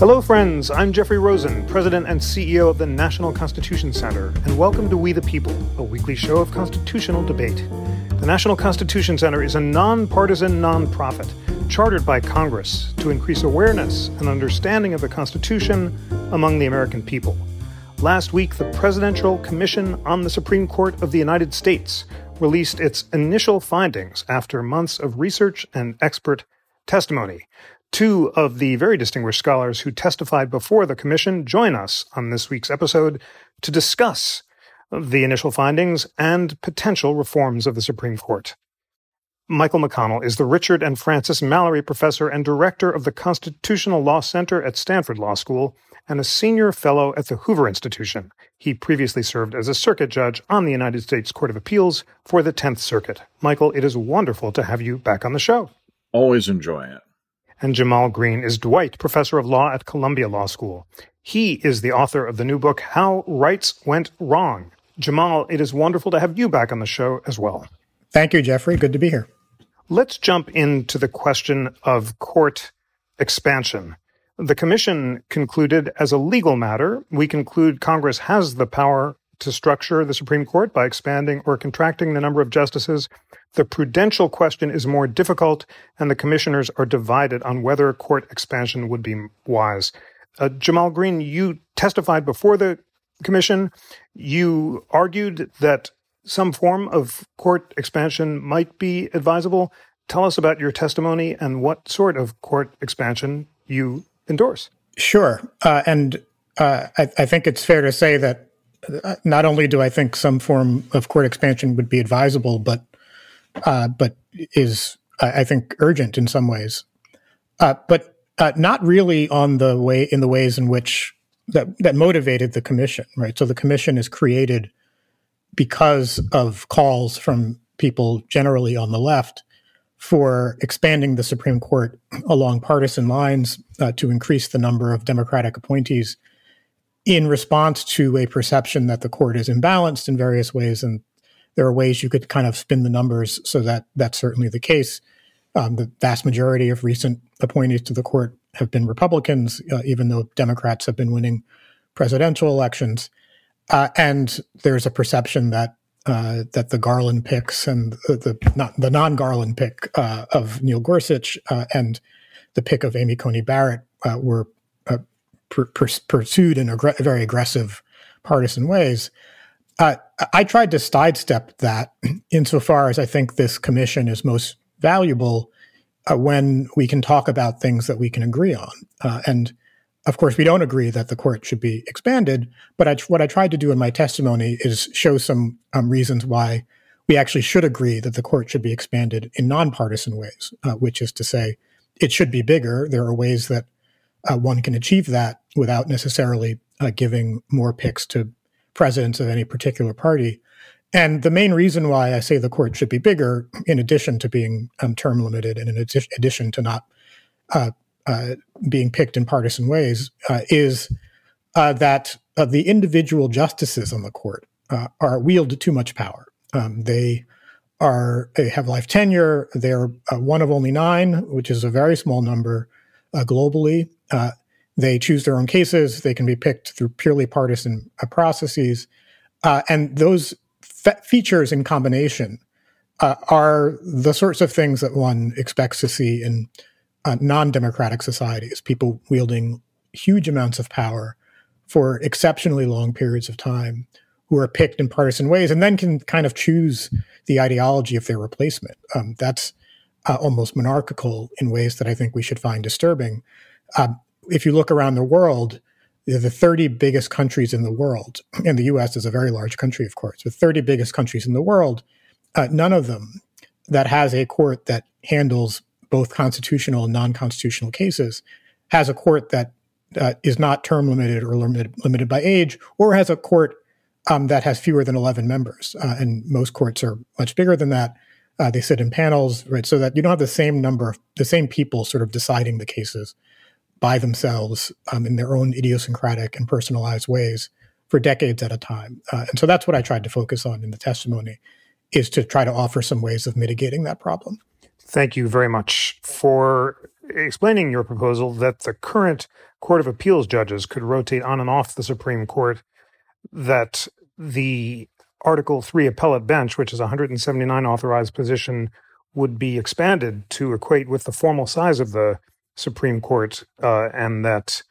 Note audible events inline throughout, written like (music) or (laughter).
Hello, friends. I'm Jeffrey Rosen, President and CEO of the National Constitution Center, and welcome to We the People, a weekly show of constitutional debate. The National Constitution Center is a nonpartisan nonprofit chartered by Congress to increase awareness and understanding of the Constitution among the American people. Last week, the Presidential Commission on the Supreme Court of the United States released its initial findings after months of research and expert testimony. Two of the very distinguished scholars who testified before the commission join us on this week's episode to discuss the initial findings and potential reforms of the Supreme Court. Michael McConnell is the Richard and Frances Mallery Professor and Director of the Constitutional Law Center at Stanford Law School and a Senior Fellow at the Hoover Institution. He previously served as a circuit judge on the United States Court of Appeals for the 10th Circuit. Michael, it is wonderful to have you back on the show. Always enjoy it. And Jamal Greene is Dwight, Professor of Law at Columbia Law School. He is the author of the new book, How Rights Went Wrong. Jamal, it is wonderful to have you back on the show as well. Thank you, Jeffrey. Good to be here. Let's jump into the question of court expansion. The commission concluded as a legal matter, we conclude Congress has the power to structure the Supreme Court by expanding or contracting the number of justices. The prudential question is more difficult, and the commissioners are divided on whether court expansion would be wise. Uh, Jamal Greene, you testified before the commission. You argued that some form of court expansion might be advisable. Tell us about your testimony and what sort of court expansion you endorse. Sure. Uh, and uh, I, I, think it's fair to say that not only do I think some form of court expansion would be advisable, but uh, but is I think urgent in some ways, uh, but uh, not really on the way in the ways in which that that motivated the commission. Right. So the commission is created because of calls from people generally on the left for expanding the Supreme Court along partisan lines uh, to increase the number of Democratic appointees in response to a perception that the court is imbalanced in various ways. And there are ways you could kind of spin the numbers so that that's certainly the case. Um, the vast majority of recent appointees to the court have been Republicans, uh, even though Democrats have been winning presidential elections. Uh, and there's a perception that uh, that the Garland picks and the, the not the non Garland pick uh, of Neil Gorsuch uh, and the pick of Amy Coney Barrett uh, were per, per, pursued in ag- very aggressive partisan ways. I tried to sidestep that (clears throat) insofar as I think this commission is most valuable when we can talk about things that we can agree on. and of course, we don't agree that the court should be expanded, but I, what I tried to do in my testimony is show some um, reasons why we actually should agree that the court should be expanded in nonpartisan ways, uh, which is to say, it should be bigger. There are ways that uh, one can achieve that without necessarily uh, giving more picks to presidents of any particular party. And the main reason why I say the court should be bigger, in addition to being um, term limited and in addition to not uh, uh, being picked in partisan ways uh, is uh, that uh, the individual justices on the court uh, are wield too much power. Um, they are they have life tenure. They're one of only nine, which is a very small number globally. They choose their own cases. They can be picked through purely partisan processes, and those fe- features in combination are the sorts of things that one expects to see in uh, non-democratic societies, people wielding huge amounts of power for exceptionally long periods of time, who are picked in partisan ways, and then can kind of choose the ideology of their replacement. Um, that's uh, almost monarchical in ways that I think we should find disturbing. Uh, if you look around the world, the 30 biggest countries in the world, and the US is a very large country, of course, the 30 biggest countries in the world, uh, none of them that has a court that handles both constitutional and non-constitutional cases has a court that uh, is not term limited or limited, limited by age, or has a court um, that has fewer than 11 members. Uh, and most courts are much bigger than that. Uh, they sit in panels, right? So that you don't have the same number the same people sort of deciding the cases by themselves um, in their own idiosyncratic and personalized ways for decades at a time. Uh, and so that's what I tried to focus on in the testimony is to try to offer some ways of mitigating that problem. Thank you very much for explaining your proposal that the current Court of Appeals judges could rotate on and off the Supreme Court, that the Article 3 appellate bench, which is 179 authorized position, would be expanded to equate with the formal size of the Supreme Court, uh, and that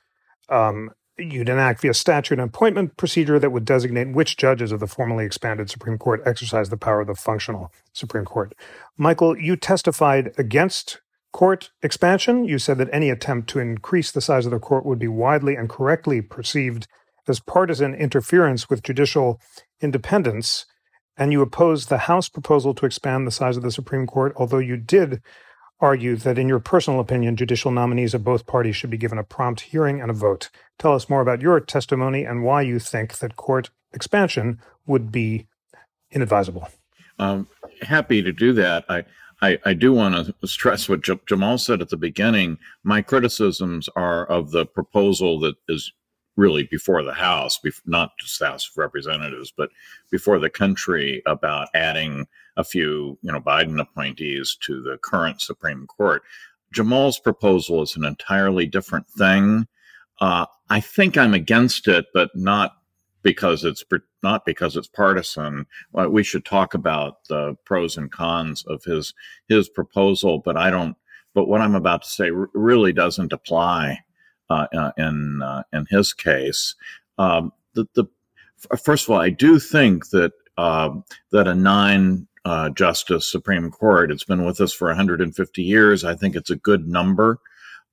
um, you'd enact via statute an appointment procedure that would designate which judges of the formally expanded Supreme Court exercise the power of the functional Supreme Court. Michael, you testified against court expansion. You said that any attempt to increase the size of the court would be widely and correctly perceived as partisan interference with judicial independence. And you opposed the House proposal to expand the size of the Supreme Court, although you did argue that, in your personal opinion, judicial nominees of both parties should be given a prompt hearing and a vote. Tell us more about your testimony and why you think that court expansion would be inadvisable. Um, happy to do that. I, I, I do want to (laughs) stress what J- Jamal said at the beginning. My criticisms are of the proposal that is really before the House, not just the House of Representatives, but before the country about adding a few, you know, Biden appointees to the current Supreme Court. Jamal's proposal is an entirely different thing. Uh, I think I'm against it, but not because it's not because it's partisan. We should talk about the pros and cons of his his proposal, but I don't. But what I'm about to say really doesn't apply uh, uh, in uh, in his case. Um, the, the, first of all, I do think that um, that a nine uh, justice Supreme Court. It's been with us for 150 years. I think it's a good number.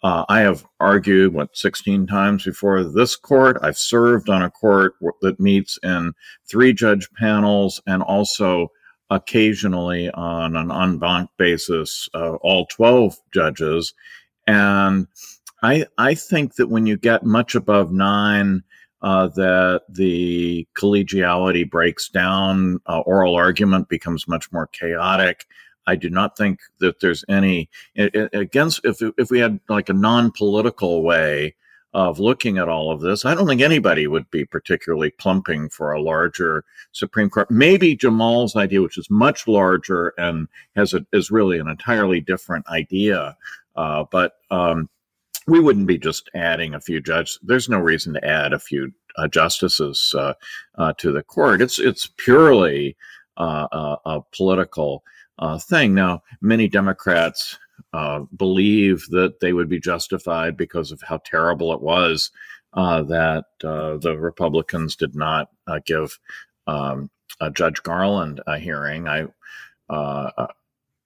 Uh, I have argued what 16 times before this court. I've served on a court that meets in three judge panels and also occasionally on an en banc basis, uh, all 12 judges. And I I think that when you get much above nine, uh, that the collegiality breaks down. Uh, oral argument becomes much more chaotic. I do not think that there's any against if if we had like a non-political way of looking at all of this, I don't think anybody would be particularly plumping for a larger Supreme Court. Maybe Jamal's idea, which is much larger and has a, is really an entirely different idea. Uh, but um, we wouldn't be just adding a few judges. There's no reason to add a few uh, justices uh, uh, to the court. It's it's purely uh, a, a, political uh, thing. Now, many Democrats uh, believe that they would be justified because of how terrible it was that the Republicans did not give um, Judge Garland a hearing. I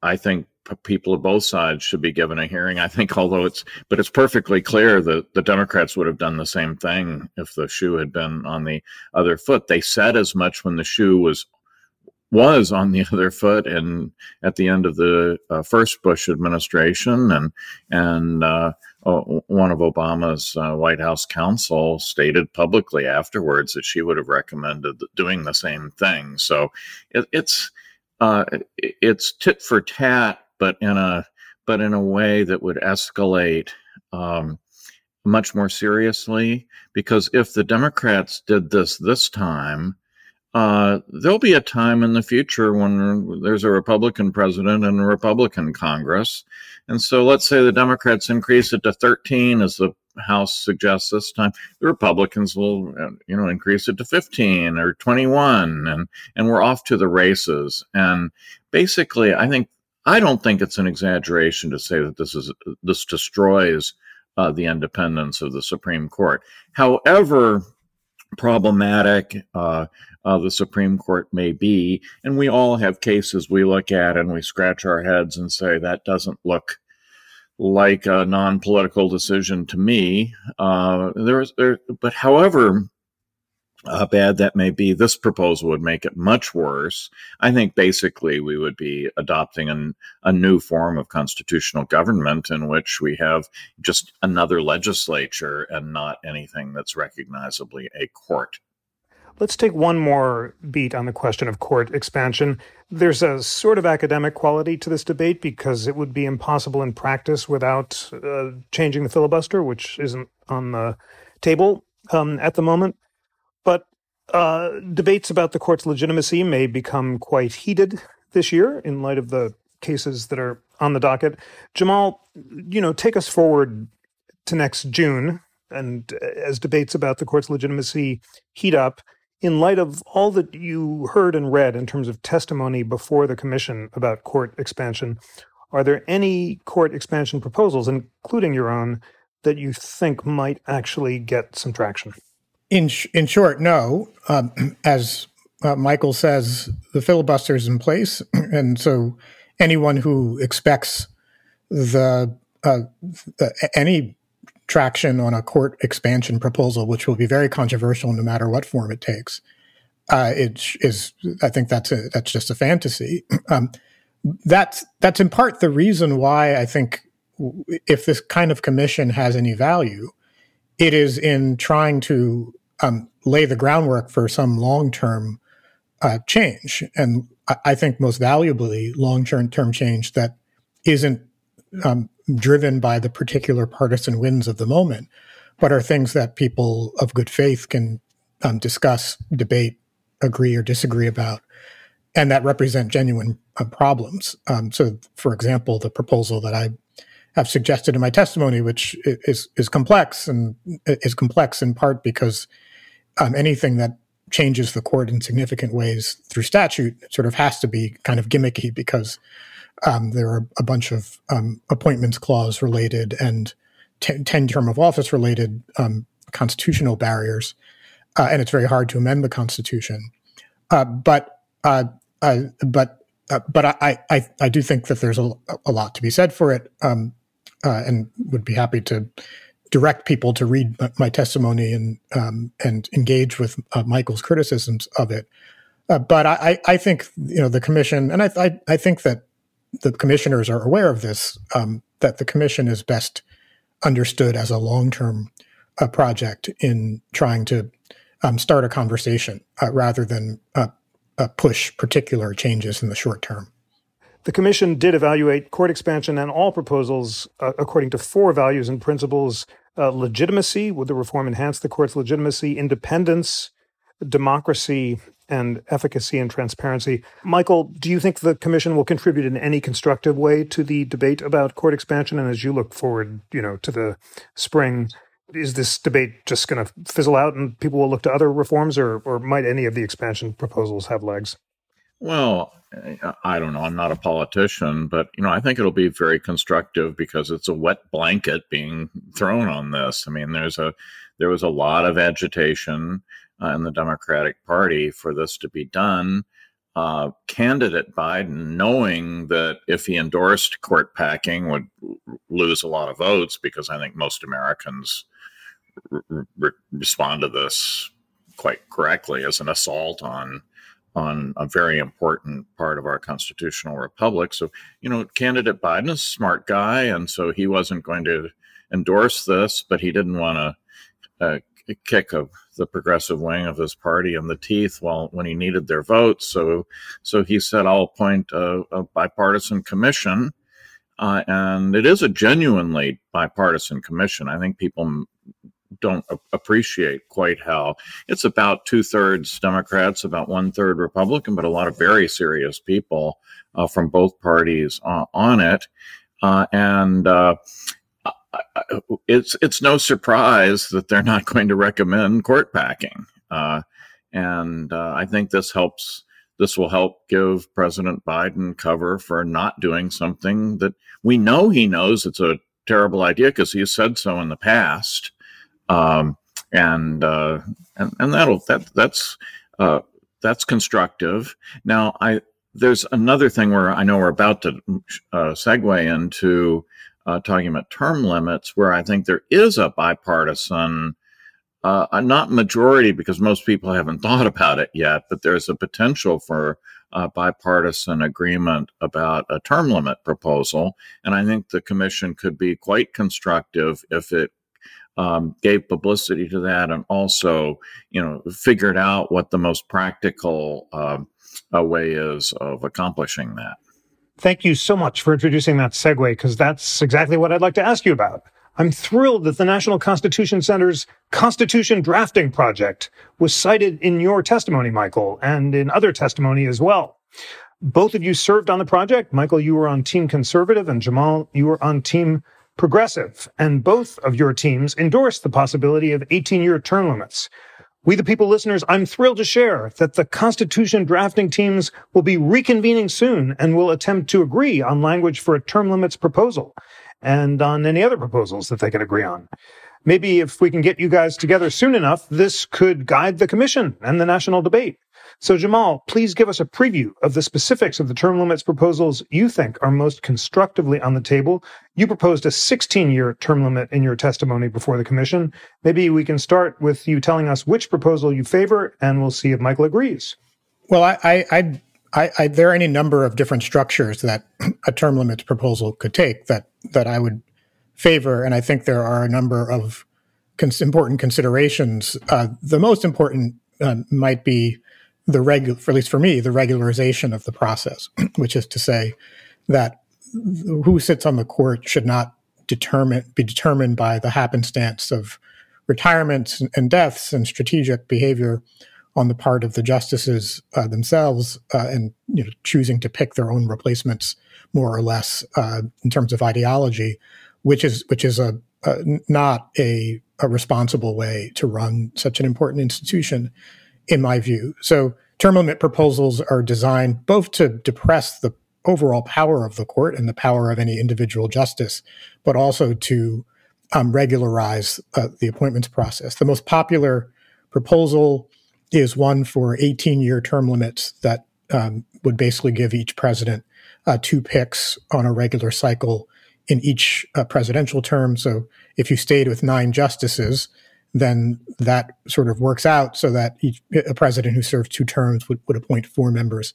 I think people of both sides should be given a hearing. I think, although it's, but it's perfectly clear that the Democrats would have done the same thing if the shoe had been on the other foot. They said as much when the shoe was was on the (laughs) other foot, and at the end of the uh, first Bush administration, and and uh, one of Obama's uh, White House counsel stated publicly afterwards that she would have recommended doing the same thing. So it, it's. Uh, it's tit for tat but in a but in a way that would escalate um, much more seriously. Because if the Democrats did this this time, uh, there'll be a time in the future when there's a Republican president and a Republican Congress. And so let's say the Democrats increase it to 13, as the House suggests this time. The Republicans will, you know, increase it to 15 or 21, and, and we're off to the races. And basically, I think I don't think it's an exaggeration to say that this is this destroys uh, the independence of the Supreme Court. However problematic uh, uh, the Supreme Court may be, and we all have cases we look at and we scratch our heads and say that doesn't look like a non-political decision to me. Uh, there's there, but however uh, bad that may be, this proposal would make it much worse. I think basically we would be adopting an, a new form of constitutional government in which we have just another legislature and not anything that's recognizably a court. Let's take one more beat on the question of court expansion. There's a sort of academic quality to this debate because it would be impossible in practice without uh, changing the filibuster, which isn't on the table um, at the moment. But uh, debates about the court's legitimacy may become quite heated this year in light of the cases that are on the docket. Jamal, you know, take us forward to next June, and as debates about the court's legitimacy heat up, in light of all that you heard and read in terms of testimony before the commission about court expansion, are there any court expansion proposals, including your own, that you think might actually get some traction? In sh- in short, no. Um, (clears throat) as uh, Michael says, the filibuster is in place, (clears throat) and so anyone who expects the, uh, the any traction on a court expansion proposal, which will be very controversial no matter what form it takes, uh, it is. I think that's a that's just a fantasy. (clears throat) Um, that's that's in part the reason why I think if this kind of commission has any value, it is in trying to um, lay the groundwork for some long term uh, change. And I, think most valuably, long term change that isn't um, driven by the particular partisan winds of the moment, but are things that people of good faith can um, discuss, debate, agree, or disagree about, and that represent genuine uh, problems. Um, so, for example, the proposal that I have suggested in my testimony, which is is complex and is complex in part because um, anything that changes the court in significant ways through statute sort of has to be kind of gimmicky because um, there are a bunch of um, appointments clause related and t- 10 term of office related um, constitutional barriers. Uh, and it's very hard to amend the Constitution. Uh, but uh, uh but uh, but I, I, I do think that there's a, a lot to be said for it, um, uh, and would be happy to direct people to read my testimony and um, and engage with uh, Michael's criticisms of it. Uh, but I, I think you know the commission, and I, I, I think that the commissioners are aware of this. Um, that the commission is best understood as a long term uh, project in trying to um, start a conversation uh, rather than push particular changes in the short term. The Commission did evaluate court expansion and all proposals uh, according to four values and principles uh, legitimacy. Would the reform enhance the court's legitimacy? Independence, democracy, and efficacy and transparency. Michael, do you think the Commission will contribute in any constructive way to the debate about court expansion? And as you look forward, you know, to the spring, is this debate just going to fizzle out and people will look to other reforms, or, or might any of the expansion proposals have legs? Well, I don't know. I'm not a politician, but you know, I think it'll be very constructive because it's a wet blanket being thrown on this. I mean, there's a there was a lot of agitation uh, in the Democratic Party for this to be done. Uh, candidate Biden, knowing that if he endorsed court packing, would lose a lot of votes because I think most Americans re- respond to this quite correctly as an assault on on a very important part of our constitutional republic. So, you know, candidate Biden is a smart guy, and so he wasn't going to endorse this, but he didn't want to uh, kick a, the progressive wing of his party in the teeth while when he needed their votes. So, so he said, "I'll appoint a, a bipartisan commission." Uh, and it is a genuinely bipartisan commission. I think people don't appreciate quite how it's about two thirds Democrats, about one third Republican, but a lot of very serious people uh, from both parties uh, on it. Uh, and uh, it's it's no surprise that they're not going to recommend court packing. Uh, and uh, I think this helps. This will help give President Biden cover for not doing something that we know he knows it's a terrible idea because he has said so in the past um, and, uh, and and that'll that that's uh, that's constructive. Now, I there's another thing where I know we're about to uh, segue into uh, talking about term limits, where I think there is a bipartisan, uh, not majority because most people haven't (laughs) thought about it yet, but there's a potential for a bipartisan agreement about a term limit proposal. And I think the commission could be quite constructive if it um, gave publicity to that and also, you know, figured out what the most practical um, uh, way is of accomplishing that. Thank you so much for introducing that segue because that's exactly what I'd like to ask you about. I'm thrilled that the National Constitution Center's Constitution Drafting Project was cited in your testimony, Michael, and in other testimony as well. Both of you served on the project. Michael, you were on Team Conservative, and Jamal, you were on Team Progressive. And both of your teams endorsed the possibility of 18 year term limits. We, the people listeners, I'm thrilled to share that the Constitution drafting teams will be reconvening soon and will attempt to agree on language for a term limits proposal and on any other proposals that they can agree on. Maybe if we can get you guys together soon enough, this could guide the commission and the national debate. So, Jamal, please give us a preview of the specifics of the term limits proposals you think are most constructively on the table. You proposed a 16 year term limit in your testimony before the commission. Maybe we can start with you telling us which proposal you favor, and we'll see if Michael agrees. Well, I, I, I, I there are any number of different structures that (clears throat) a term limits proposal could take that that I would favor, and I think there are a number of cons- important considerations. Uh, the most important uh, might be the regular, at least for me, the regularization of the process, (clears throat) which is to say that who sits on the court should not determine be determined by the happenstance of retirements and deaths and strategic behavior on the part of the justices uh, themselves uh, and you know, choosing to pick their own replacements more or less uh, in terms of ideology, which is which is a, a not a, a responsible way to run such an important institution in my view. So term limit proposals are designed both to depress the overall power of the court and the power of any individual justice, but also to um, regularize uh, the appointments process. The most popular proposal is one for 18 year term limits that um, would basically give each president uh, two picks on a regular cycle in each uh, presidential term. So if you stayed with nine justices, then that sort of works out so that each, a president who serves two terms would, would appoint four members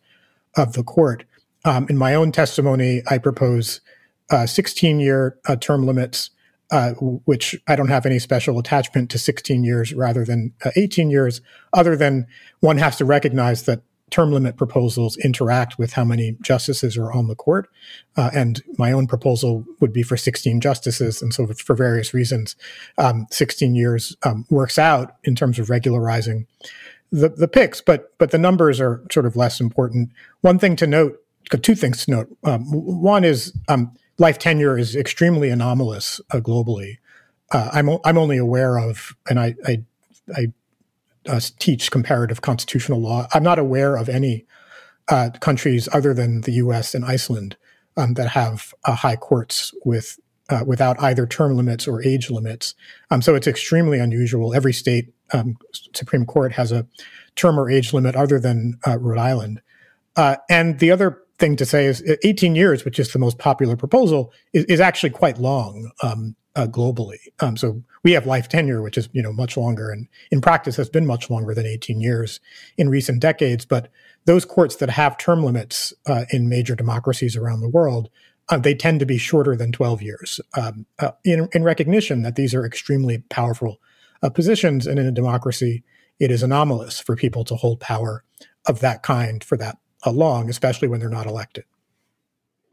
of the court. Um, in my own testimony, I propose uh, 16 year uh, term limits, uh, which I don't have any special attachment to 16 years rather than uh, 18 years, other than one has to recognize that term limit proposals interact with how many justices are on the court. Uh, and my own proposal would be for 16 justices. And so, for various reasons, um, 16 years um, works out in terms of regularizing the, the picks, but, but the numbers are sort of less important. One thing to note, two things to note. Um, one is um, life tenure is extremely anomalous uh, globally. Uh, I'm, I'm only aware of, and I, I, I uh, teach comparative constitutional law. I'm not aware of any uh, countries other than the U.S. and Iceland um, that have uh, high courts with uh, without either term limits or age limits. Um, so it's extremely unusual. Every state um, Supreme Court has a term or age limit other than uh, Rhode Island. Uh, and the other thing to say is 18 years, which is the most popular proposal, is, is actually quite long um, globally. Um, so we have life tenure, which is you know much longer, and in practice has been much longer than 18 years in recent decades. But those courts that have term limits uh, in major democracies around the world, uh, they tend to be shorter than 12 years. Um, uh, in, in, recognition that these are extremely powerful uh, positions, and in a democracy, it is anomalous for people to hold power of that kind for that uh, long, especially when they're not elected.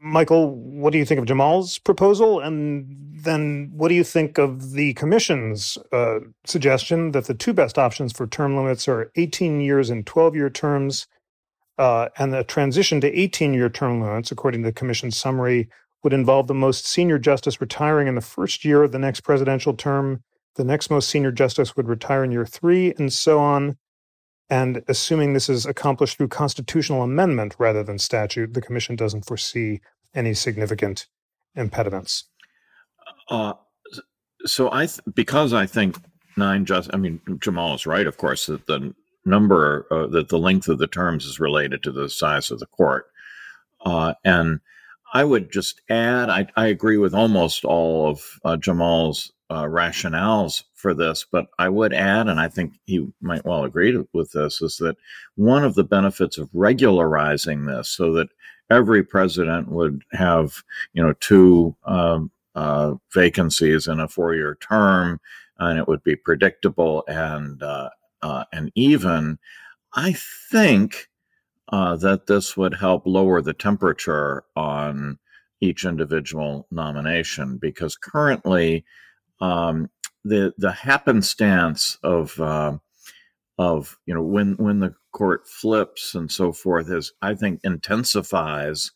Michael, what do you think of Jamal's proposal? And then what do you think of the commission's uh, suggestion that the two best options for term limits are 18 years and 12 year terms? Uh, and the transition to 18 year term limits, according to the commission's summary, would involve the most senior justice retiring in the first year of the next presidential term. The next most senior justice would retire in year three, and so on. And assuming this is accomplished through constitutional amendment rather than statute, the commission doesn't foresee any significant impediments. Uh, so I, th- because I think nine just, I mean, Jamal is right, of course, that the number, uh, that the length of the terms is related to the size of the court. Uh, and I would just add, I, I agree with almost all of uh, Jamal's uh, rationales for this, but I would add, and I think he might well agree with this, is that one of the benefits of regularizing this so that every president would have, you know, two um, uh, vacancies in a four-year term, and it would be predictable and uh, uh and even. I think uh, that this would help lower the temperature on each individual nomination because currently um, the the happenstance of uh, of you know when when the court flips and so forth is I think intensifies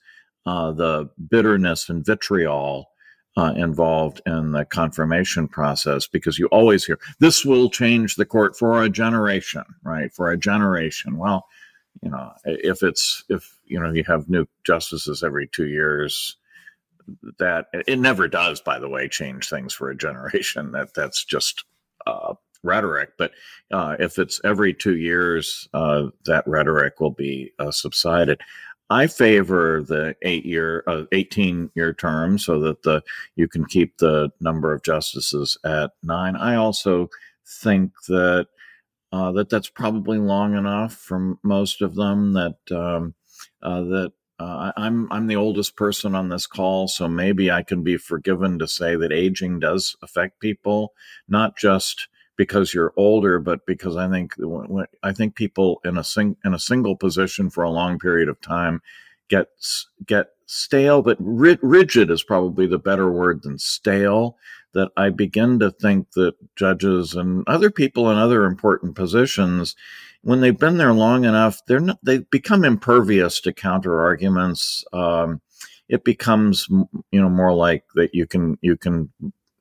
uh, the bitterness and vitriol uh, involved in the confirmation process because you always hear this will change the court for a generation, right? For a generation. Well, you know, if it's if you know you have new justices every two years, that it never does, by the way, change things for a generation. (laughs) That that's just uh, rhetoric. But uh, if it's every two years, uh, that rhetoric will be uh, subsided. I favor the eight year, uh, 18 year term so that the you can keep the number of justices at nine. I also think that uh, that that's probably long enough for most of them. That um, that uh, I'm I'm the oldest person on this call, so maybe I can be forgiven to say that aging does affect people, not just because you're older, but because I think I think people in a sing, in a single position for a long period of time get get stale. But rigid is probably the better word than stale. That I begin to think that judges and other people in other important positions, when they've been there long enough, they're not, they become impervious to counter arguments. Um, it becomes you know more like that you can you can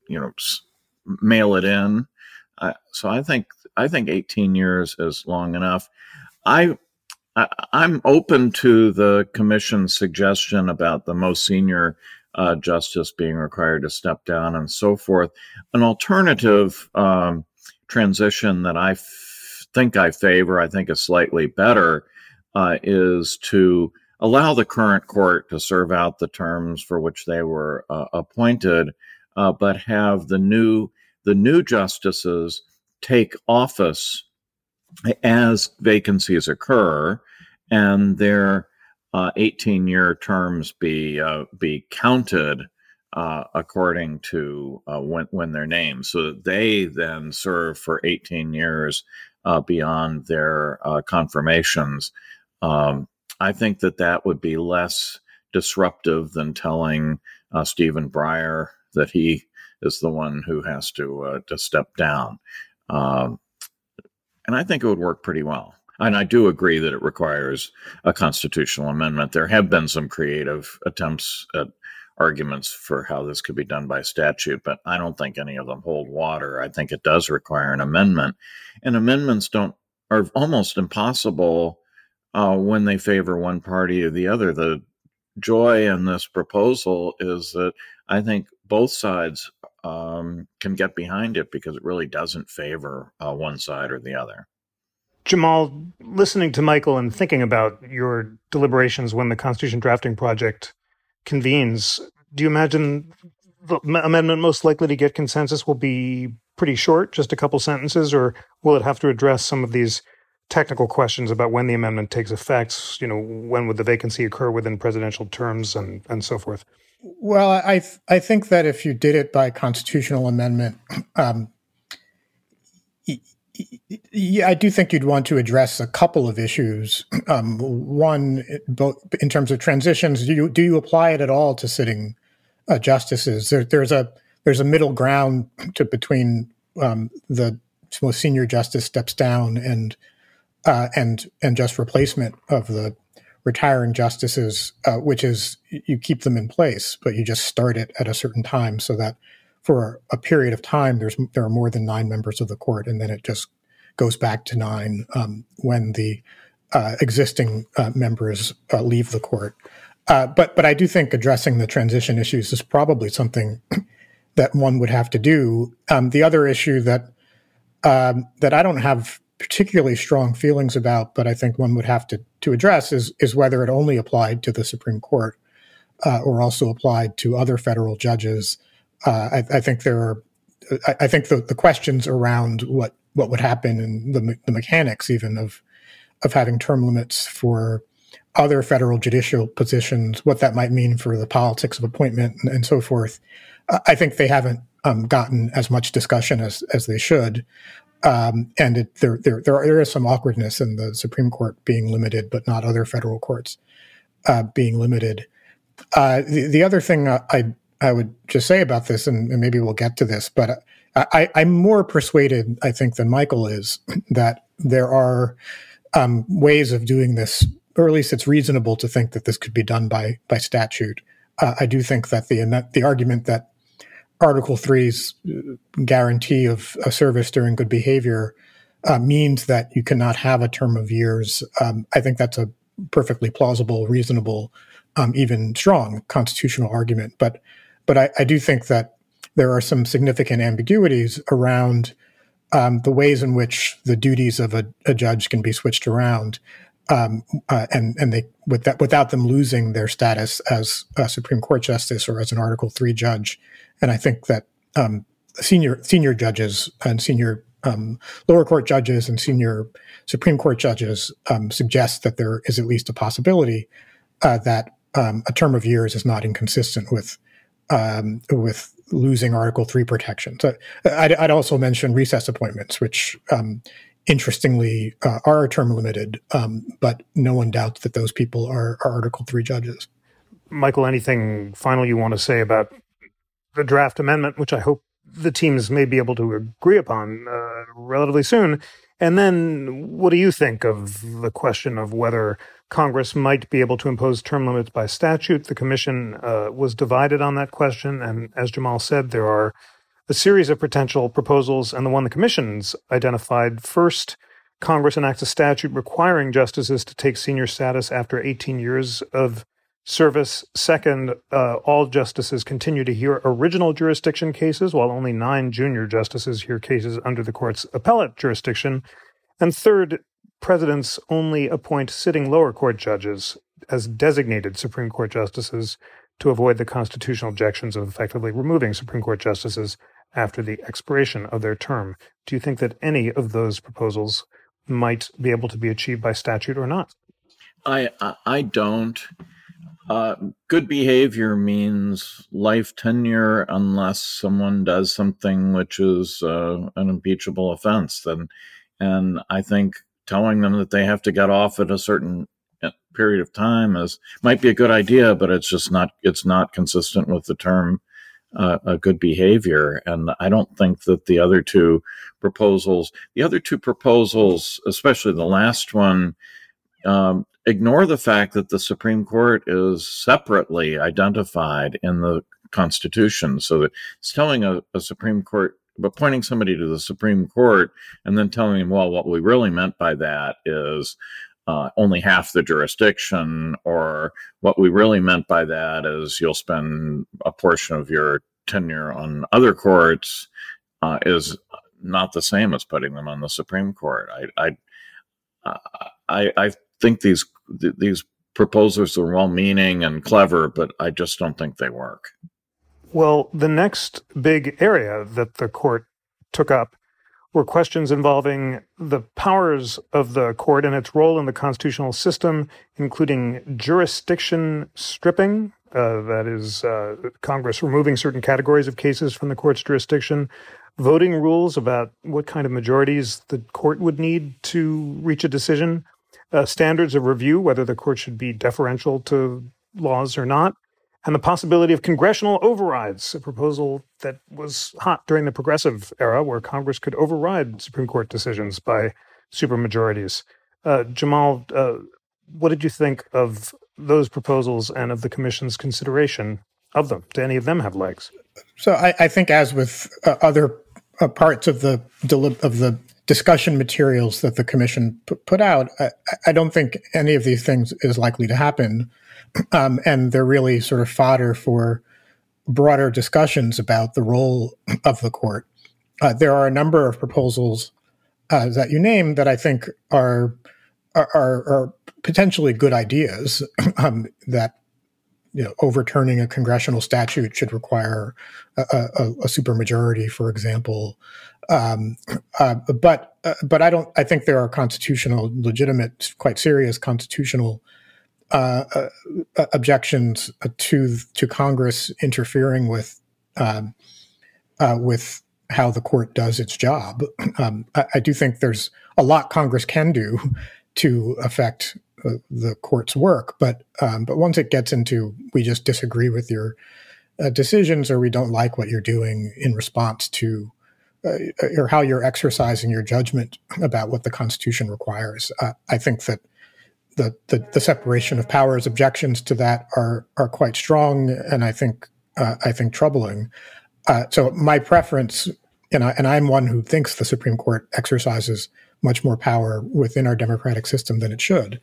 you know mail it in I, so I think I think 18 years is long enough. I, I am open to the commission's suggestion about the most senior uh, justice being required to step down and so forth. An alternative um, transition that I think I favor, I think is slightly better, uh, is to allow the current court to serve out the terms for which they were uh, appointed, uh, but have the new the new justices take office as vacancies occur and their 18 uh, year terms be uh, be counted uh, according to uh, when, when they're named so they then serve for 18 years uh, beyond their uh, confirmations um, i think that that would be less disruptive than telling stephen breyer that he is the one who has to uh, to step down. Um, and I think it would work pretty well. And I do agree that it requires a constitutional amendment. There have been some creative attempts at arguments for how this could be done by statute, but I don't think any of them hold water. I think it does require an amendment, and amendments don't are almost impossible uh, when they favor one party or the other. The joy in this proposal is that I think both sides um, can get behind it because it really doesn't favor uh, one side or the other. Jamal, listening to Michael and thinking about your deliberations when the Constitution Drafting Project convenes, do you imagine the amendment most likely to get consensus will be pretty short, just a couple sentences, or will it have to address some of these technical questions about when the amendment takes effect? You know, when would the vacancy occur within presidential terms, and and so forth. Well, I th- I think that if you did it by constitutional amendment, (clears throat) um, yeah, I do think you'd want to address a couple of issues. (clears throat) Um, one, both in terms of transitions, do you do you apply it at all to sitting uh, justices? There, there's a there's a middle ground to between um, the most senior justice steps down and uh, and and just replacement of the retiring justices, uh, which is you keep them in place, but you just start it at a certain time so that for a period of time there's there are more than nine members of the court, and then it just goes back to nine um, when the uh, existing uh, members uh, leave the court. Uh, but but I do think addressing the transition issues is probably something (clears throat) that one would have to do. Um, the other issue that um, that I don't have particularly strong feelings about, but I think one would have to to address is is whether it only applied to the Supreme Court uh, or also applied to other federal judges. Uh, I, I, think there are. I, I think the, the questions around what what would happen and the, the mechanics even of of having term limits for other federal judicial positions, what that might mean for the politics of appointment and, and so forth. Uh, I think they haven't um, gotten as much discussion as as they should. Um, and it, there, there, there, there is some awkwardness in the Supreme Court being limited, but not other federal courts uh, being limited. Uh, the, the other thing I, I would just say about this, and, and maybe we'll get to this, but I, I'm more persuaded, I think, than Michael is (clears throat) that there are um, ways of doing this, or at least it's reasonable to think that this could be done by by statute. Uh, I do think that the the argument that Article Three's guarantee of a service during good behavior uh, means that you cannot have a term of years. Um, I think that's a perfectly plausible, reasonable, um, even strong constitutional argument. But but I, I, do think that there are some significant ambiguities around um, the ways in which the duties of a, a judge can be switched around, um, uh, and and they with that, without them losing their status as a Supreme Court justice or as an Article Three judge. And I think that um, senior senior judges and senior um, lower court judges and senior Supreme Court judges um, suggest that there is at least a possibility uh, that um, a term of years is not inconsistent with um, with losing Article Three protection. So I'd, I'd also mention recess appointments, which um, interestingly uh, are term limited, um, but no one doubts that those people are, are Article Three judges. Michael, anything final you want to say about the draft amendment, which I hope the teams may be able to agree upon uh, relatively soon. And then, what do you think of the question of whether Congress might be able to impose term limits by statute? The commission uh, was divided on that question. And as Jamal said, there are a series of potential proposals. And the one the commission's identified first, Congress enacts a statute requiring justices to take senior status after 18 years of service. Second, uh, all justices continue to hear original jurisdiction cases, while only nine junior justices hear cases under the court's appellate jurisdiction. And third, presidents only appoint sitting lower court judges as designated Supreme Court justices to avoid the constitutional objections of effectively removing Supreme Court justices after the expiration of their term. Do you think that any of those proposals might be able to be achieved by statute or not? I I don't. Uh, good behavior means life tenure unless someone does something which is uh, an impeachable offense. Then, and I think telling them that they have to get off at a certain uh, period of time is might be a good idea, but it's just not. It's not consistent with the term uh, a good behavior. And I don't think that the other two proposals, the other two proposals, especially the last one, um, ignore the fact that the Supreme Court is separately identified in the Constitution. So that it's telling a, a Supreme Court, appointing somebody to the Supreme Court and then telling them, well, what we really meant by that is uh, only half the jurisdiction, or what we really meant by that is you'll spend a portion of your tenure on other courts, uh, is not the same as putting them on the Supreme Court. I, I, I, I think these th- these proposals are well meaning and clever, but I just don't think they work. Well, the next big area that the court took up were questions involving the powers of the court and its role in the constitutional system, including jurisdiction stripping, uh, that is, uh, Congress removing certain categories of cases from the court's jurisdiction, voting rules about what kind of majorities the court would need to reach a decision, uh, standards of review, whether the court should be deferential to laws or not, and the possibility of congressional overrides, a proposal that was hot during the progressive era where Congress could override Supreme Court decisions by supermajorities. Uh, Jamal, uh, what did you think of those proposals and of the Commission's consideration of them? Do any of them have legs? So I, I think, as with uh, other uh, parts of the of the discussion materials that the commission put out, I, I, don't think any of these things is likely to happen. Um, and they're really sort of fodder for broader discussions about the role (clears throat) of the court. Uh, there are a number of proposals uh, that you name that I think are are, are potentially good ideas (clears throat) um, that you know, overturning a congressional statute should require a, a, a supermajority, for example. Um, uh, but uh, but I don't. I think there are constitutional, legitimate, quite serious constitutional uh, uh, uh objections to to Congress interfering with um, uh, with how the court does its job. (clears throat) Um, I, I, do think there's a lot Congress can do to affect the court's work, but um, but once it gets into we just disagree with your decisions or we don't like what you're doing in response to uh, or how you're exercising your judgment about what the Constitution requires. Uh, I think that the, the, the separation of powers objections to that are are quite strong, and I think uh, I think troubling. Uh, so my preference, and I, and I'm one who thinks the Supreme Court exercises much more power within our democratic system than it should.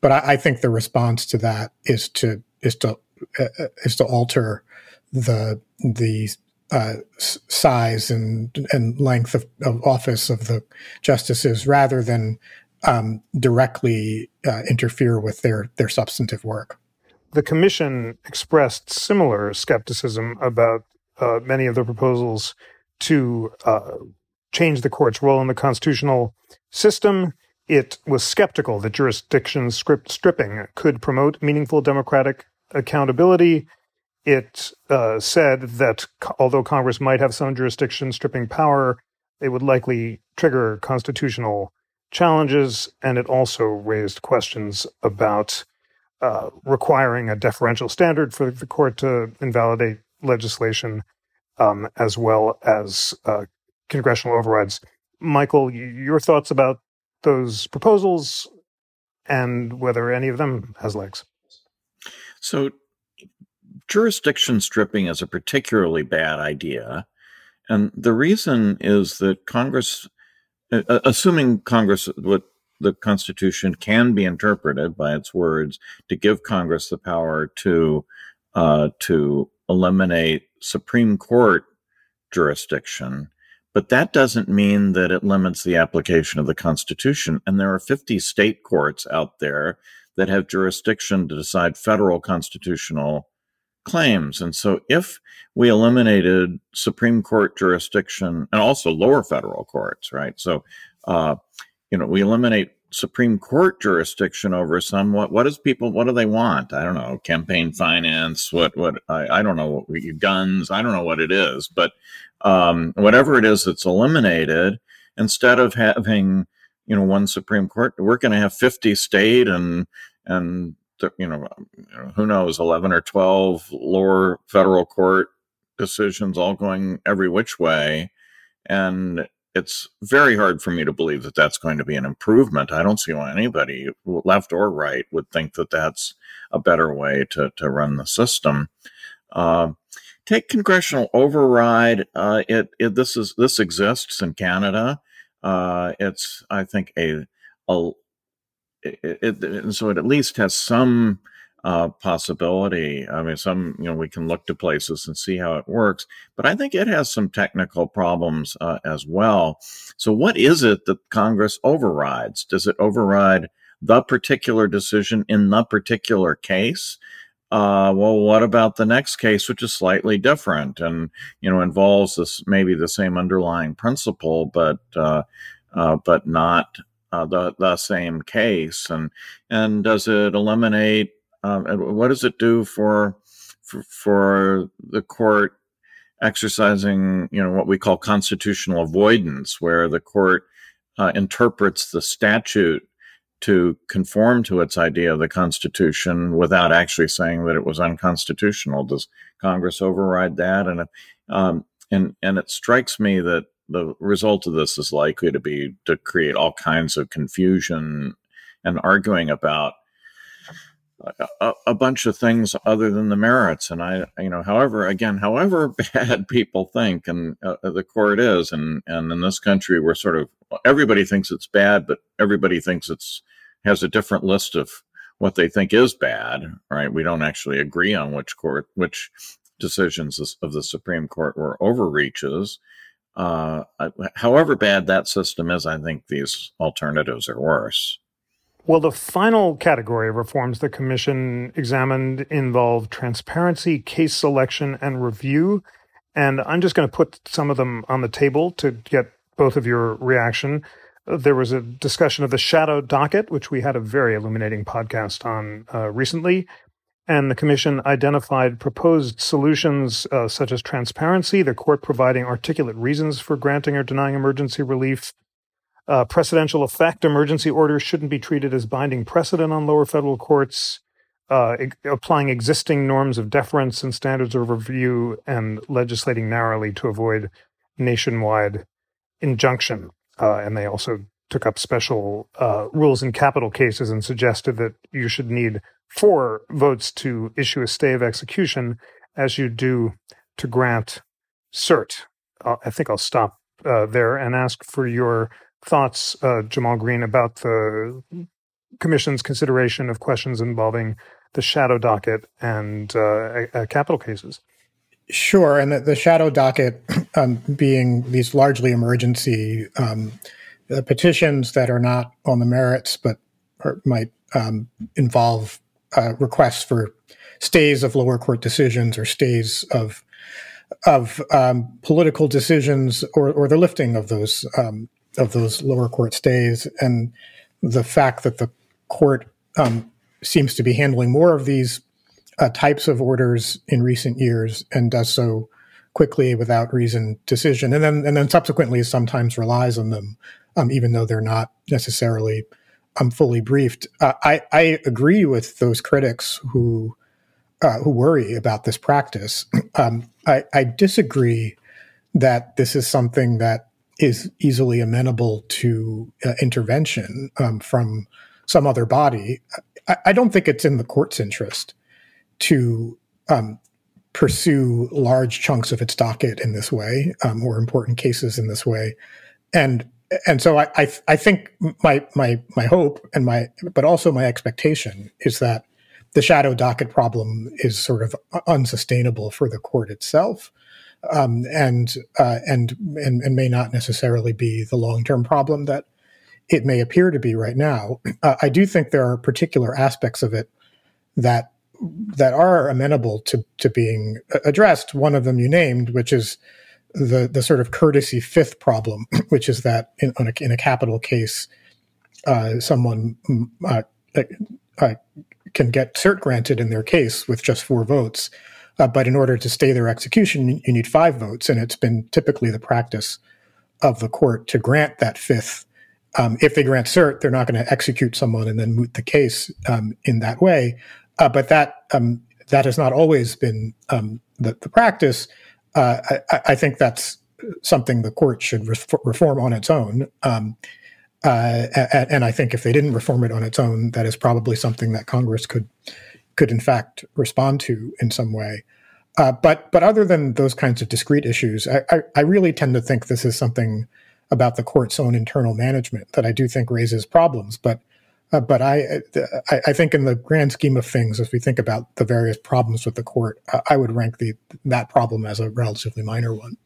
But I, I think the response to that is to is to uh, uh is to alter the the uh, size and and length of, of, office of the justices rather than um, directly uh, interfere with their their substantive work. The commission expressed similar skepticism about uh, many of the proposals to uh, change the court's role in the constitutional system. It was skeptical that jurisdiction script stripping could promote meaningful democratic accountability. It uh, said that although Congress might have some jurisdiction stripping power, it would likely trigger constitutional challenges, and it also raised questions about uh, requiring a deferential standard for the court to invalidate legislation, um, as well as uh, congressional overrides. Michael, your thoughts about those proposals and whether any of them has legs? So, jurisdiction stripping is a particularly bad idea. And the reason is that Congress assuming Congress, what the Constitution can be interpreted by its words to give Congress the power to uh, to eliminate Supreme Court jurisdiction, but that doesn't mean that it limits the application of the Constitution. And there are 50 state courts out there that have jurisdiction to decide federal constitutional claims. And so if we eliminated Supreme Court jurisdiction and also lower federal courts, right? So, uh, you know, we eliminate Supreme Court jurisdiction over some what what does people what do they want? I don't know, campaign finance, what what I, I don't know what guns, I don't know what it is, but um, whatever it is that's eliminated, instead of having you know one Supreme Court, we're going to have fifty state and and you know, who knows, 11 or 12 lower federal court decisions all going every which way. And it's very hard for me to believe that that's going to be an improvement. I don't see why anybody, left or right, would think that that's a better way to, to run the system. Uh, take congressional override. Uh, it, it this is this exists in Canada. Uh, it's I think a, a it, it, so it at least has some uh, possibility. I mean, some, you know, we can look to places and see how it works, but I think it has some technical problems uh, as well. So, what is it that Congress overrides? Does it override the particular decision in the particular case? Uh, well, what about the next case, which is slightly different and you know involves this maybe the same underlying principle, but uh, uh, but not uh, the the same case, and and does it eliminate? Um, what does it do for, for for the court exercising, you know, what we call constitutional avoidance, where the court uh, interprets the statute to conform to its idea of the Constitution without actually saying that it was unconstitutional. Does Congress override that? And um, and and it strikes me that the result of this is likely to be to create all kinds of confusion and arguing about a, a, bunch of things other than the merits. And I, you know, however, again, however (laughs) bad people think, and uh, the court is, and and in this country, we're sort of everybody thinks it's bad, but everybody thinks it's has a different list of what they think is bad. Right? We don't actually agree on which court, which decisions of the Supreme Court were overreaches. Uh, however bad that system is, I think these alternatives are worse. Well, the final category of reforms the Commission examined involved transparency, case selection, and review. And I'm just going to put some of them on the table to get both of your reaction. There was a discussion of the shadow docket, which we had a very illuminating podcast on uh, recently and the Commission identified proposed solutions uh, such as transparency, the court providing articulate reasons for granting or denying emergency relief, uh, precedential effect. Emergency orders shouldn't be treated as binding precedent on lower federal courts, uh, applying existing norms of deference and standards of review, and legislating narrowly to avoid nationwide injunction, uh, and they also took up special uh, rules in capital cases and suggested that you should need four votes to issue a stay of execution, as you do to grant cert. Uh, I think I'll stop uh, there and ask for your thoughts, uh, Jamal Greene, about the Commission's consideration of questions involving the shadow docket and uh, capital cases. Sure, and the, the shadow docket (clears throat) um, being these largely emergency um, uh, petitions that are not on the merits, but might um, involve uh, requests for stays of lower court decisions or stays of of um, political decisions or, or the lifting of those um, of those lower court stays, and the fact that the court um, seems to be handling more of these uh, types of orders in recent years and does so quickly without reason decision, and then and then subsequently sometimes relies on them, um, even though they're not necessarily um, fully briefed. Uh, I I agree with those critics who uh, who worry about this practice. (clears throat) Um, I, I disagree that this is something that is easily amenable to uh, intervention um, from some other body. I, I, don't think it's in the court's interest to um, pursue large chunks of its docket in this way um, or important cases in this way, and and so I, I, I think my my my hope and my but also my expectation is that the shadow docket problem is sort of unsustainable for the court itself. Um, and, uh, and and and may not necessarily be the long term problem that it may appear to be right now. Uh, I do think there are particular aspects of it that that are amenable to to being addressed. One of them you named, which is the the sort of courtesy fifth problem, (clears throat) which is that in, a, in a capital case, uh, someone mm, uh, uh, can get cert granted in their case with just four votes. Uh, but in order to stay their execution, you need five votes. And it's been typically the practice of the court to grant that fifth. Um, if they grant cert, they're not going to execute someone and then moot the case um, in that way. Uh, but that um, that has not always been um, the, the, practice. Uh, I, I, think that's something the court should reform on its own. Um, uh, and, and I think if they didn't reform it on its own, that is probably something that Congress could could in fact respond to in some way. Uh, but but other than those kinds of discrete issues, I, I, I, really tend to think this is something about the court's own internal management that I do think raises problems. But uh, but I, I, I think in the grand scheme of things, as we think about the various problems with the court, uh, I would rank the that problem as a relatively minor one.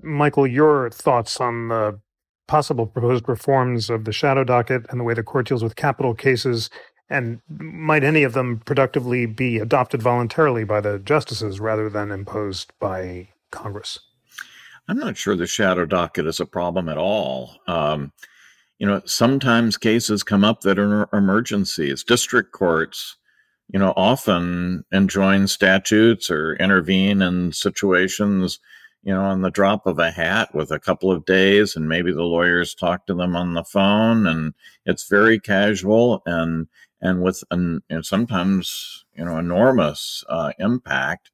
Michael, your thoughts on the possible proposed reforms of the shadow docket and the way the court deals with capital cases? And might any of them productively be adopted voluntarily by the justices rather than imposed by Congress? I'm not sure the shadow docket is a problem at all. Um, you know, sometimes cases come up that are emergencies. District courts, you know, often enjoin statutes or intervene in situations you know, on the drop of a hat with a couple of days, and maybe the lawyers talk to them on the phone, and it's very casual and and with an and sometimes you know enormous uh, impact.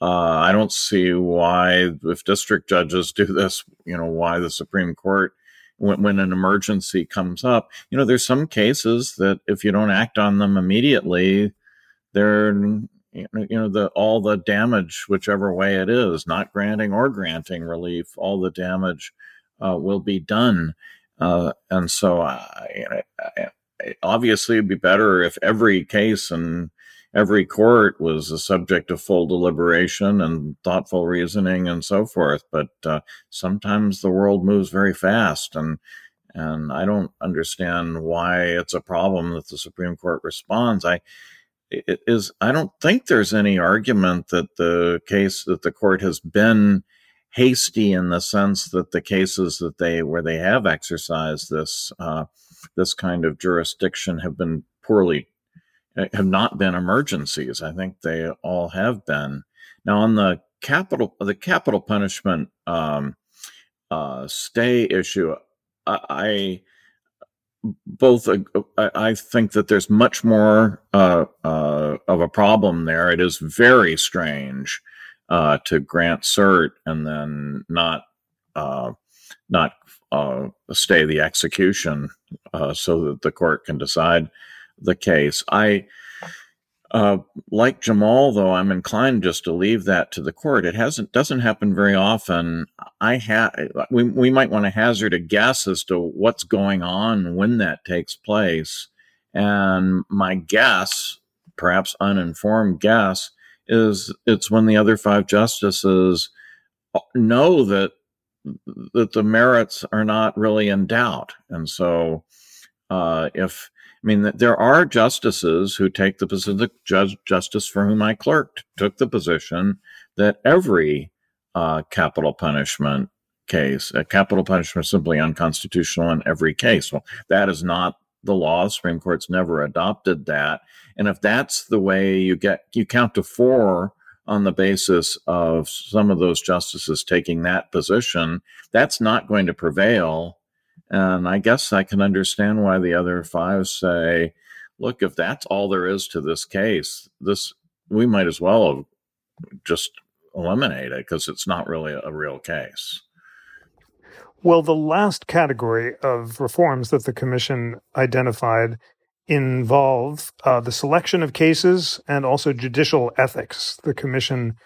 Uh, I don't see why, if district judges (laughs) do this, you know, why the Supreme Court, when, when an emergency comes up, you know, there's some cases that if you don't act on them immediately, they're you know the all the damage whichever way it is not granting or granting relief all the damage uh, will be done. Uh, and so I, I, obviously it'd be better if every case and every court was a subject of full deliberation and thoughtful reasoning and so forth but uh, sometimes the world moves very fast and and I don't understand why it's a problem that the Supreme Court responds. I is I don't think there's any argument that the case that the court has been hasty in the sense that the cases that they where they have exercised this uh, this kind of jurisdiction have been poorly have not been emergencies. I think they all have been. Now on the capital the capital punishment um, uh, stay issue, I both uh, I think that there's much more uh, uh, of a problem there. It is very strange uh, to grant cert and then not uh, not stay the execution so that the court can decide the case. I uh, like Jamal, though, I'm inclined just to leave that to the court. It hasn't doesn't happen very often. I have we we might want to hazard a guess as to what's going on when that takes place, and my guess, perhaps uninformed guess, is it's when the other five justices know that that the merits are not really in doubt, and so uh, if I mean, there are justices who take the position, the judge, justice for whom I clerked took the position that every uh, capital punishment case, a capital punishment is simply unconstitutional in every case. Well, that is not the law. The Supreme Court's never adopted that. And if that's the way you get, you count to four on the basis of some of those justices taking that position, that's not going to prevail and I guess I can understand why the other five say, look, if that's all there is to this case, this we might as well just eliminate it because it's not really a real case. Well, the last category of reforms that the commission identified involve uh, the selection of cases and also judicial ethics. The commission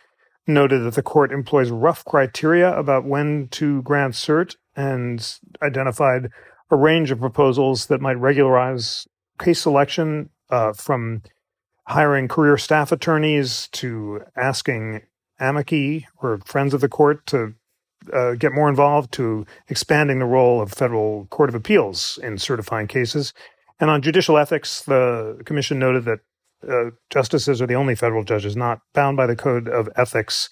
noted that the court employs rough criteria about when to grant cert and identified a range of proposals that might regularize case selection uh, from hiring career staff attorneys to asking amici or friends of the court to uh, get more involved to expanding the role of federal court of appeals in certifying cases. And on judicial ethics the commission noted that uh, justices are the only federal judges not bound by the code of ethics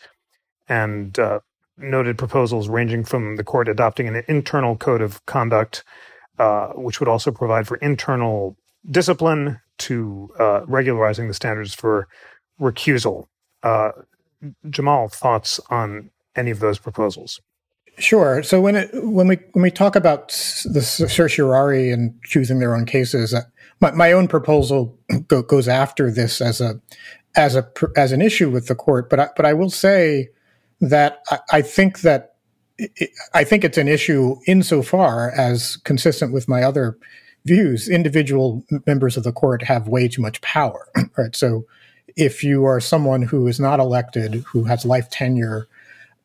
and uh, noted proposals ranging from the court adopting an internal code of conduct, uh, which would also provide for internal discipline, to uh, regularizing the standards for recusal. Uh, Jamal, thoughts on any of those proposals? Sure. So when it, when we when we talk about the certiorari and choosing their own cases, uh, my, my own proposal (clears throat) go, goes after this as a as a as an issue with the court. But I, but I will say that I, I think that it, I think it's an issue insofar as consistent with my other views. Individual members of the court have way too much power, (clears throat) right? So if you are someone who is not elected, who has life tenure,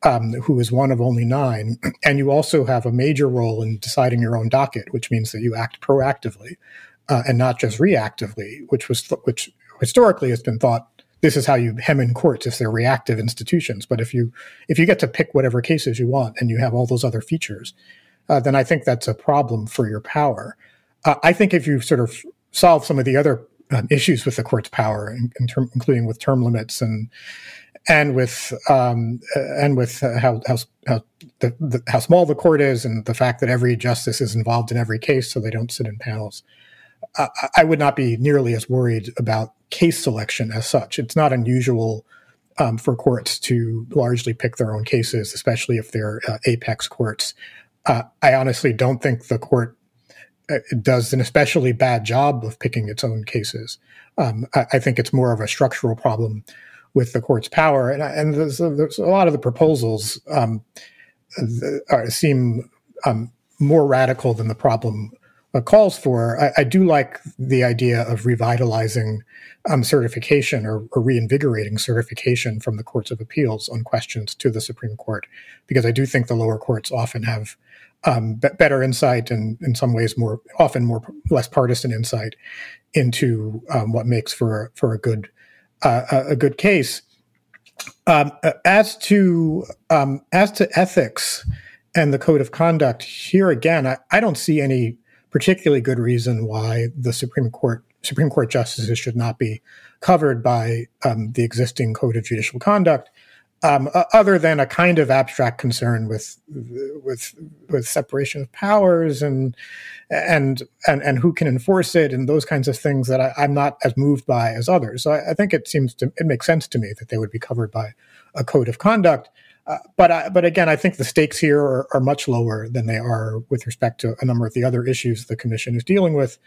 um, who is one of only nine, (clears throat) and you also have a major role in deciding your own docket, which means that you act proactively uh, and not just reactively, which was which historically has been thought this is how you hem in courts if they're reactive institutions. But if you if you get to pick whatever cases you want and you have all those other features, uh, then I think that's a problem for your power. Uh, I think if you sort of solve some of the other um, issues with the court's power, in, in term, including with term limits and and with um, uh, and with uh, how how how, the, the, how small the court is and the fact that every justice is involved in every case, so they don't sit in panels. I would not be nearly as worried about case selection as such. It's not unusual um, for courts to largely pick their own cases, especially if they're uh, apex courts. Uh, I honestly don't think the court uh, does an especially bad job of picking its own cases. Um, I, I, think it's more of a structural problem with the court's power, and, and there's, there's, a lot of the proposals um, are, seem um, more radical than the problem uh, calls for. I, I, do like the idea of revitalizing um, certification or, or, reinvigorating certification from the courts of appeals on questions to the Supreme Court, because I do think the lower courts often have um, b- better insight and, in some ways, more often more less partisan insight into um, what makes for for a good uh, a good case. Um, uh, as to um, as to ethics and the code of conduct, here again, I, I don't see any particularly good reason why the Supreme Court Supreme Court justices should not be covered by um, the existing Code of Judicial Conduct, um, other than a kind of abstract concern with with with separation of powers and and and and who can enforce it and those kinds of things that I, am not as moved by as others. So I, I, think it seems to it makes sense to me that they would be covered by a code of conduct. Uh, but I, but again, I think the stakes here are, are, much lower than they are with respect to a number of the other issues the commission is dealing with.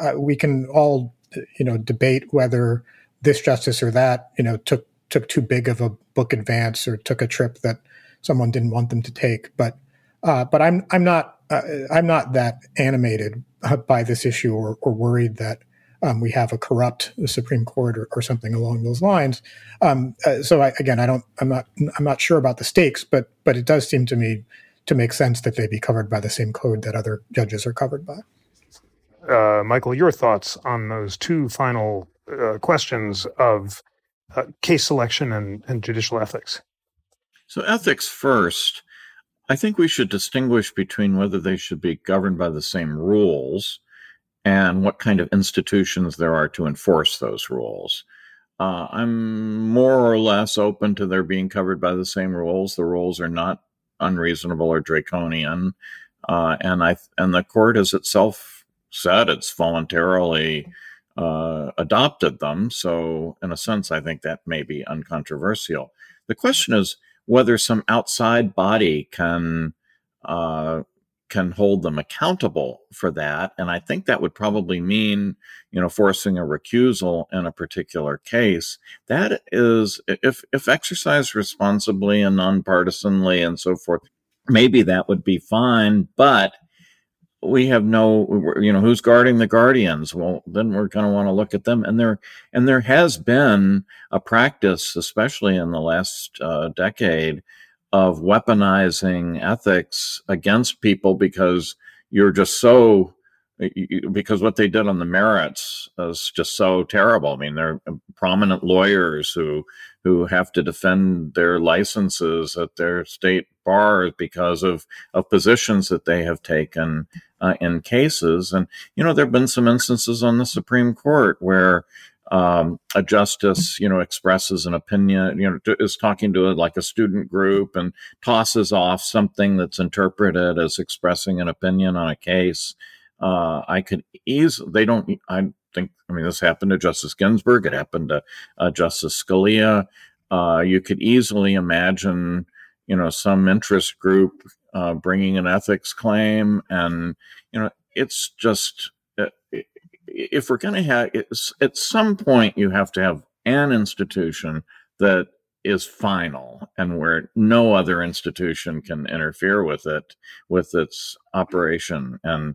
Uh, we can all, you know, debate whether this justice or that, you know, took took too big of a book advance or took a trip that someone didn't want them to take. But Uh, but I'm I'm not uh, I'm not that animated by this issue or, or worried that um, we have a corrupt Supreme Court or, or something along those lines. Um, uh, so I, again, I don't, I'm not, I'm not sure about the stakes, but but it does seem to me to make sense that they be covered by the same code that other judges are covered by. Uh, Michael, your thoughts on those two final uh, questions of uh, case selection and, and judicial ethics? So, ethics first. I think we should distinguish between whether they should be governed by the same rules and what kind of institutions there are to enforce those rules. Uh, I'm more or less open to their being covered by the same rules. The rules are not unreasonable or draconian, uh, and I and the court has itself said it's voluntarily uh, adopted them. So, in a sense, I think that may be uncontroversial. The question is whether some outside body can uh, can hold them accountable for that. And I think that would probably mean, you know, forcing a recusal in a particular case. That is, if, if exercised responsibly and nonpartisanly and so forth, maybe that would be fine. But we have no, you know, who's guarding the guardians? Well, then we're going to want to look at them. And there, and there has been a practice, especially in the last uh, decade, of weaponizing ethics against people because you're just so because what they did on the merits is just so terrible. I mean, they're prominent lawyers who who have to defend their licenses at their state bars because of of positions that they have taken uh, in cases. And you know, there have been some instances on the Supreme Court where um, a justice, you know, expresses an opinion, you know, is talking to a, like a student group and tosses off something that's interpreted as expressing an opinion on a case. Uh, I could easily, they don't, I think, I mean, this happened to Justice Ginsburg. It happened to uh, Justice Scalia. Uh, you could easily imagine, you know, some interest group uh, bringing an ethics claim. And, you know, it's just, if we're going to have at some point you have to have an institution that is final and where no other institution can interfere with it with its operation. And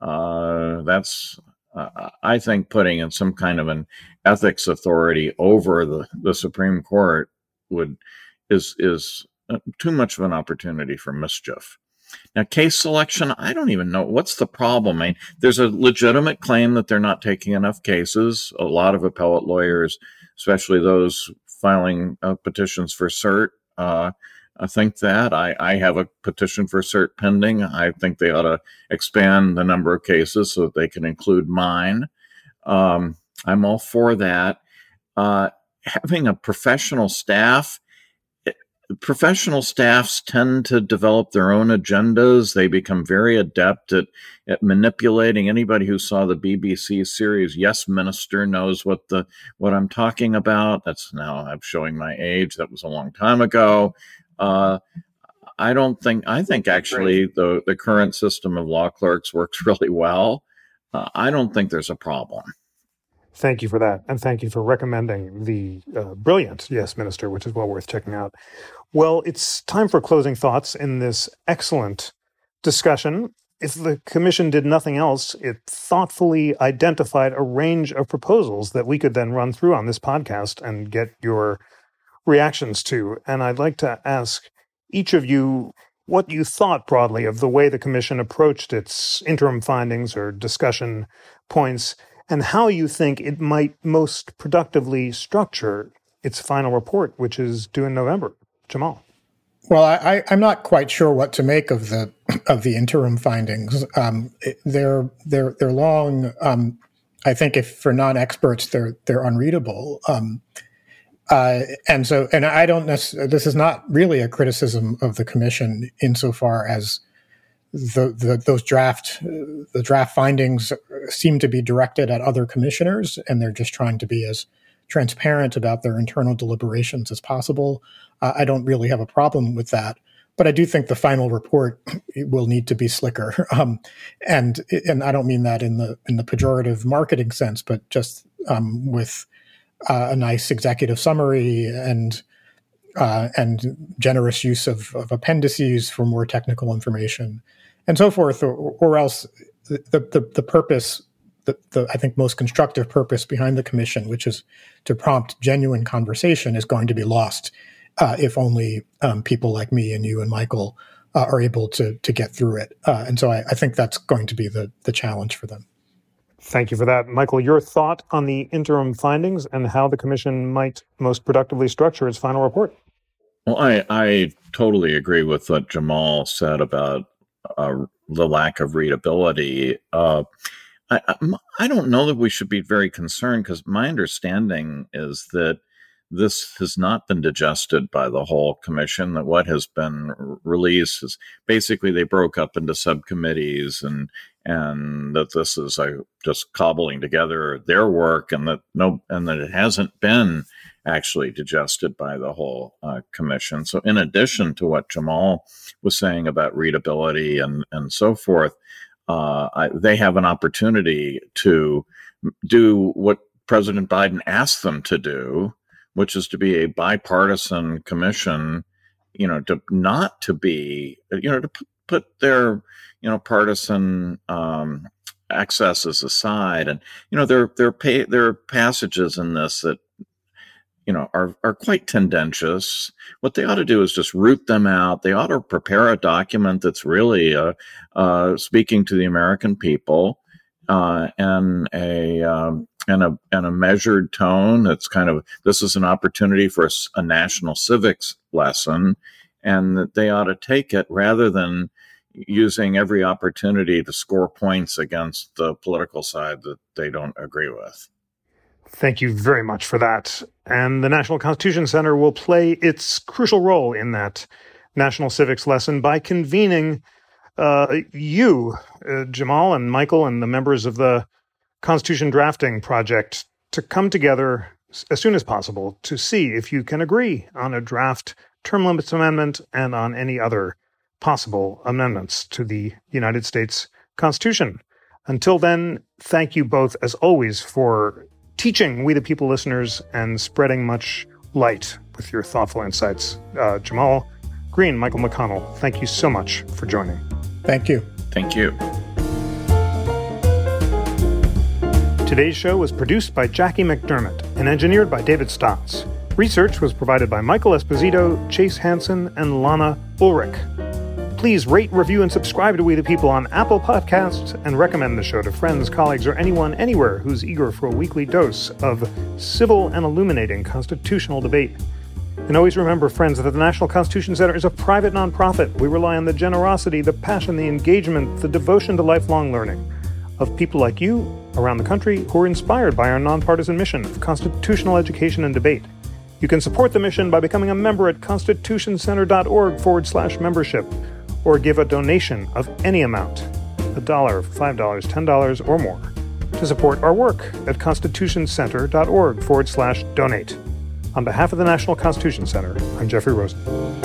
uh, that's uh, i think putting in some kind of an ethics authority over the, the supreme court would is is uh, too much of an opportunity for mischief now, case selection, I don't even know what's the problem. I mean, there's a legitimate claim that they're not taking enough cases. A lot of appellate lawyers, especially those filing uh, petitions for cert, uh, I think that I, I have a petition for cert pending. I think they ought to expand the number of cases so that they can include mine. Um, I'm all for that. Uh, having a professional staff professional staffs tend to develop their own agendas. They become very adept at, at manipulating. Anybody who saw the BBC series Yes Minister knows what the what I'm talking about. That's now I'm showing my age. That was a long time ago. Uh, I don't think I think actually the the current system of law clerks works (laughs) really well. Uh, I don't think there's a problem. Thank you for that. And thank you for recommending the uh, brilliant Yes Minister, which is well worth checking out. Well, it's time for closing thoughts in this excellent discussion. If the Commission did nothing else, it thoughtfully identified a range of proposals that we could then run through on this podcast and get your reactions to. And I'd like to ask each of you what you thought broadly of the way the Commission approached its interim findings or discussion points and how you think it might most productively structure its final report, which is due in November. Jamal. Well, I, am not quite sure what to make of the of the interim findings. Um, they're they're they're long. Um, I think if for non experts, they're they're unreadable. Um, uh, and so, and I don't. This is not really a criticism of the commission insofar as the, the those draft the draft findings seem to be directed at other commissioners, and they're just trying to be as transparent about their internal deliberations as possible. Uh, I don't really have a problem with that, but I do think the final report (clears throat) will need to be slicker. (laughs) Um, and and I don't mean that in the in the pejorative marketing sense, but just um, with uh, a nice executive summary and uh, and generous use of, of, appendices for more technical information, and so forth, or, or else the, the, the purpose, the, the, I think most constructive purpose behind the commission, which is to prompt genuine conversation, is going to be lost uh, if only um, people like me and you and Michael uh, are able to to get through it. Uh, and so I, I think that's going to be the the challenge for them. Thank you for that. Michael, your thought on the interim findings and how the commission might most productively structure its final report? Well, I, I totally agree with what Jamal said about the lack of readability. Uh, I, I don't know that we should be very concerned because my understanding is that this has not been digested by the whole commission. That what has been released is basically they broke up into subcommittees and and that this is a, just cobbling together their work and that no and that it hasn't been actually digested by the whole uh, commission. So in addition to what Jamal was saying about readability and and so forth, uh, I, they have an opportunity to do what President Biden asked them to do, which is to be a bipartisan commission, you know, to not to be, you know, to p- put their, you know, partisan um, excesses aside, and you know, there there pa- there are passages in this that you know are are quite tendentious. What they ought to do is just root them out. They ought to prepare a document that's really uh, uh, speaking to the American people uh, and a um, and a and a measured tone. That's kind of this is an opportunity for a, a national civics lesson, and that they ought to take it rather than using every opportunity to score points against the political side that they don't agree with. Thank you very much for that. And the National Constitution Center will play its crucial role in that national civics lesson by convening uh, you, uh, Jamal and Michael, and the members of the Constitution Drafting Project to come together as soon as possible to see if you can agree on a draft term limits amendment and on any other possible amendments to the United States Constitution. Until then, thank you both, as always, for teaching we the people listeners and spreading much light with your thoughtful insights. Uh, Jamal Greene, Michael McConnell, thank you so much for joining. Thank you. Thank you. Today's show was produced by Jackie McDermott and engineered by David Stotz. Research was provided by Michael Esposito, Chase Hansen, and Lana Ulrich. Please rate, review, and subscribe to We the People on Apple Podcasts and recommend the show to friends, colleagues, or anyone anywhere who's eager for a weekly dose of civil and illuminating constitutional debate. And always remember, friends, that the National Constitution Center is a private nonprofit. We rely on the generosity, the passion, the engagement, the devotion to lifelong learning of people like you around the country who are inspired by our nonpartisan mission of constitutional education and debate. You can support the mission by becoming a member at constitutioncenter.org forward slash membership or give a donation of any amount a dollar, five dollars, ten dollars, or more to support our work at constitutioncenter.org forward slash donate. On behalf of the National Constitution Center, I'm Jeffrey Rosen.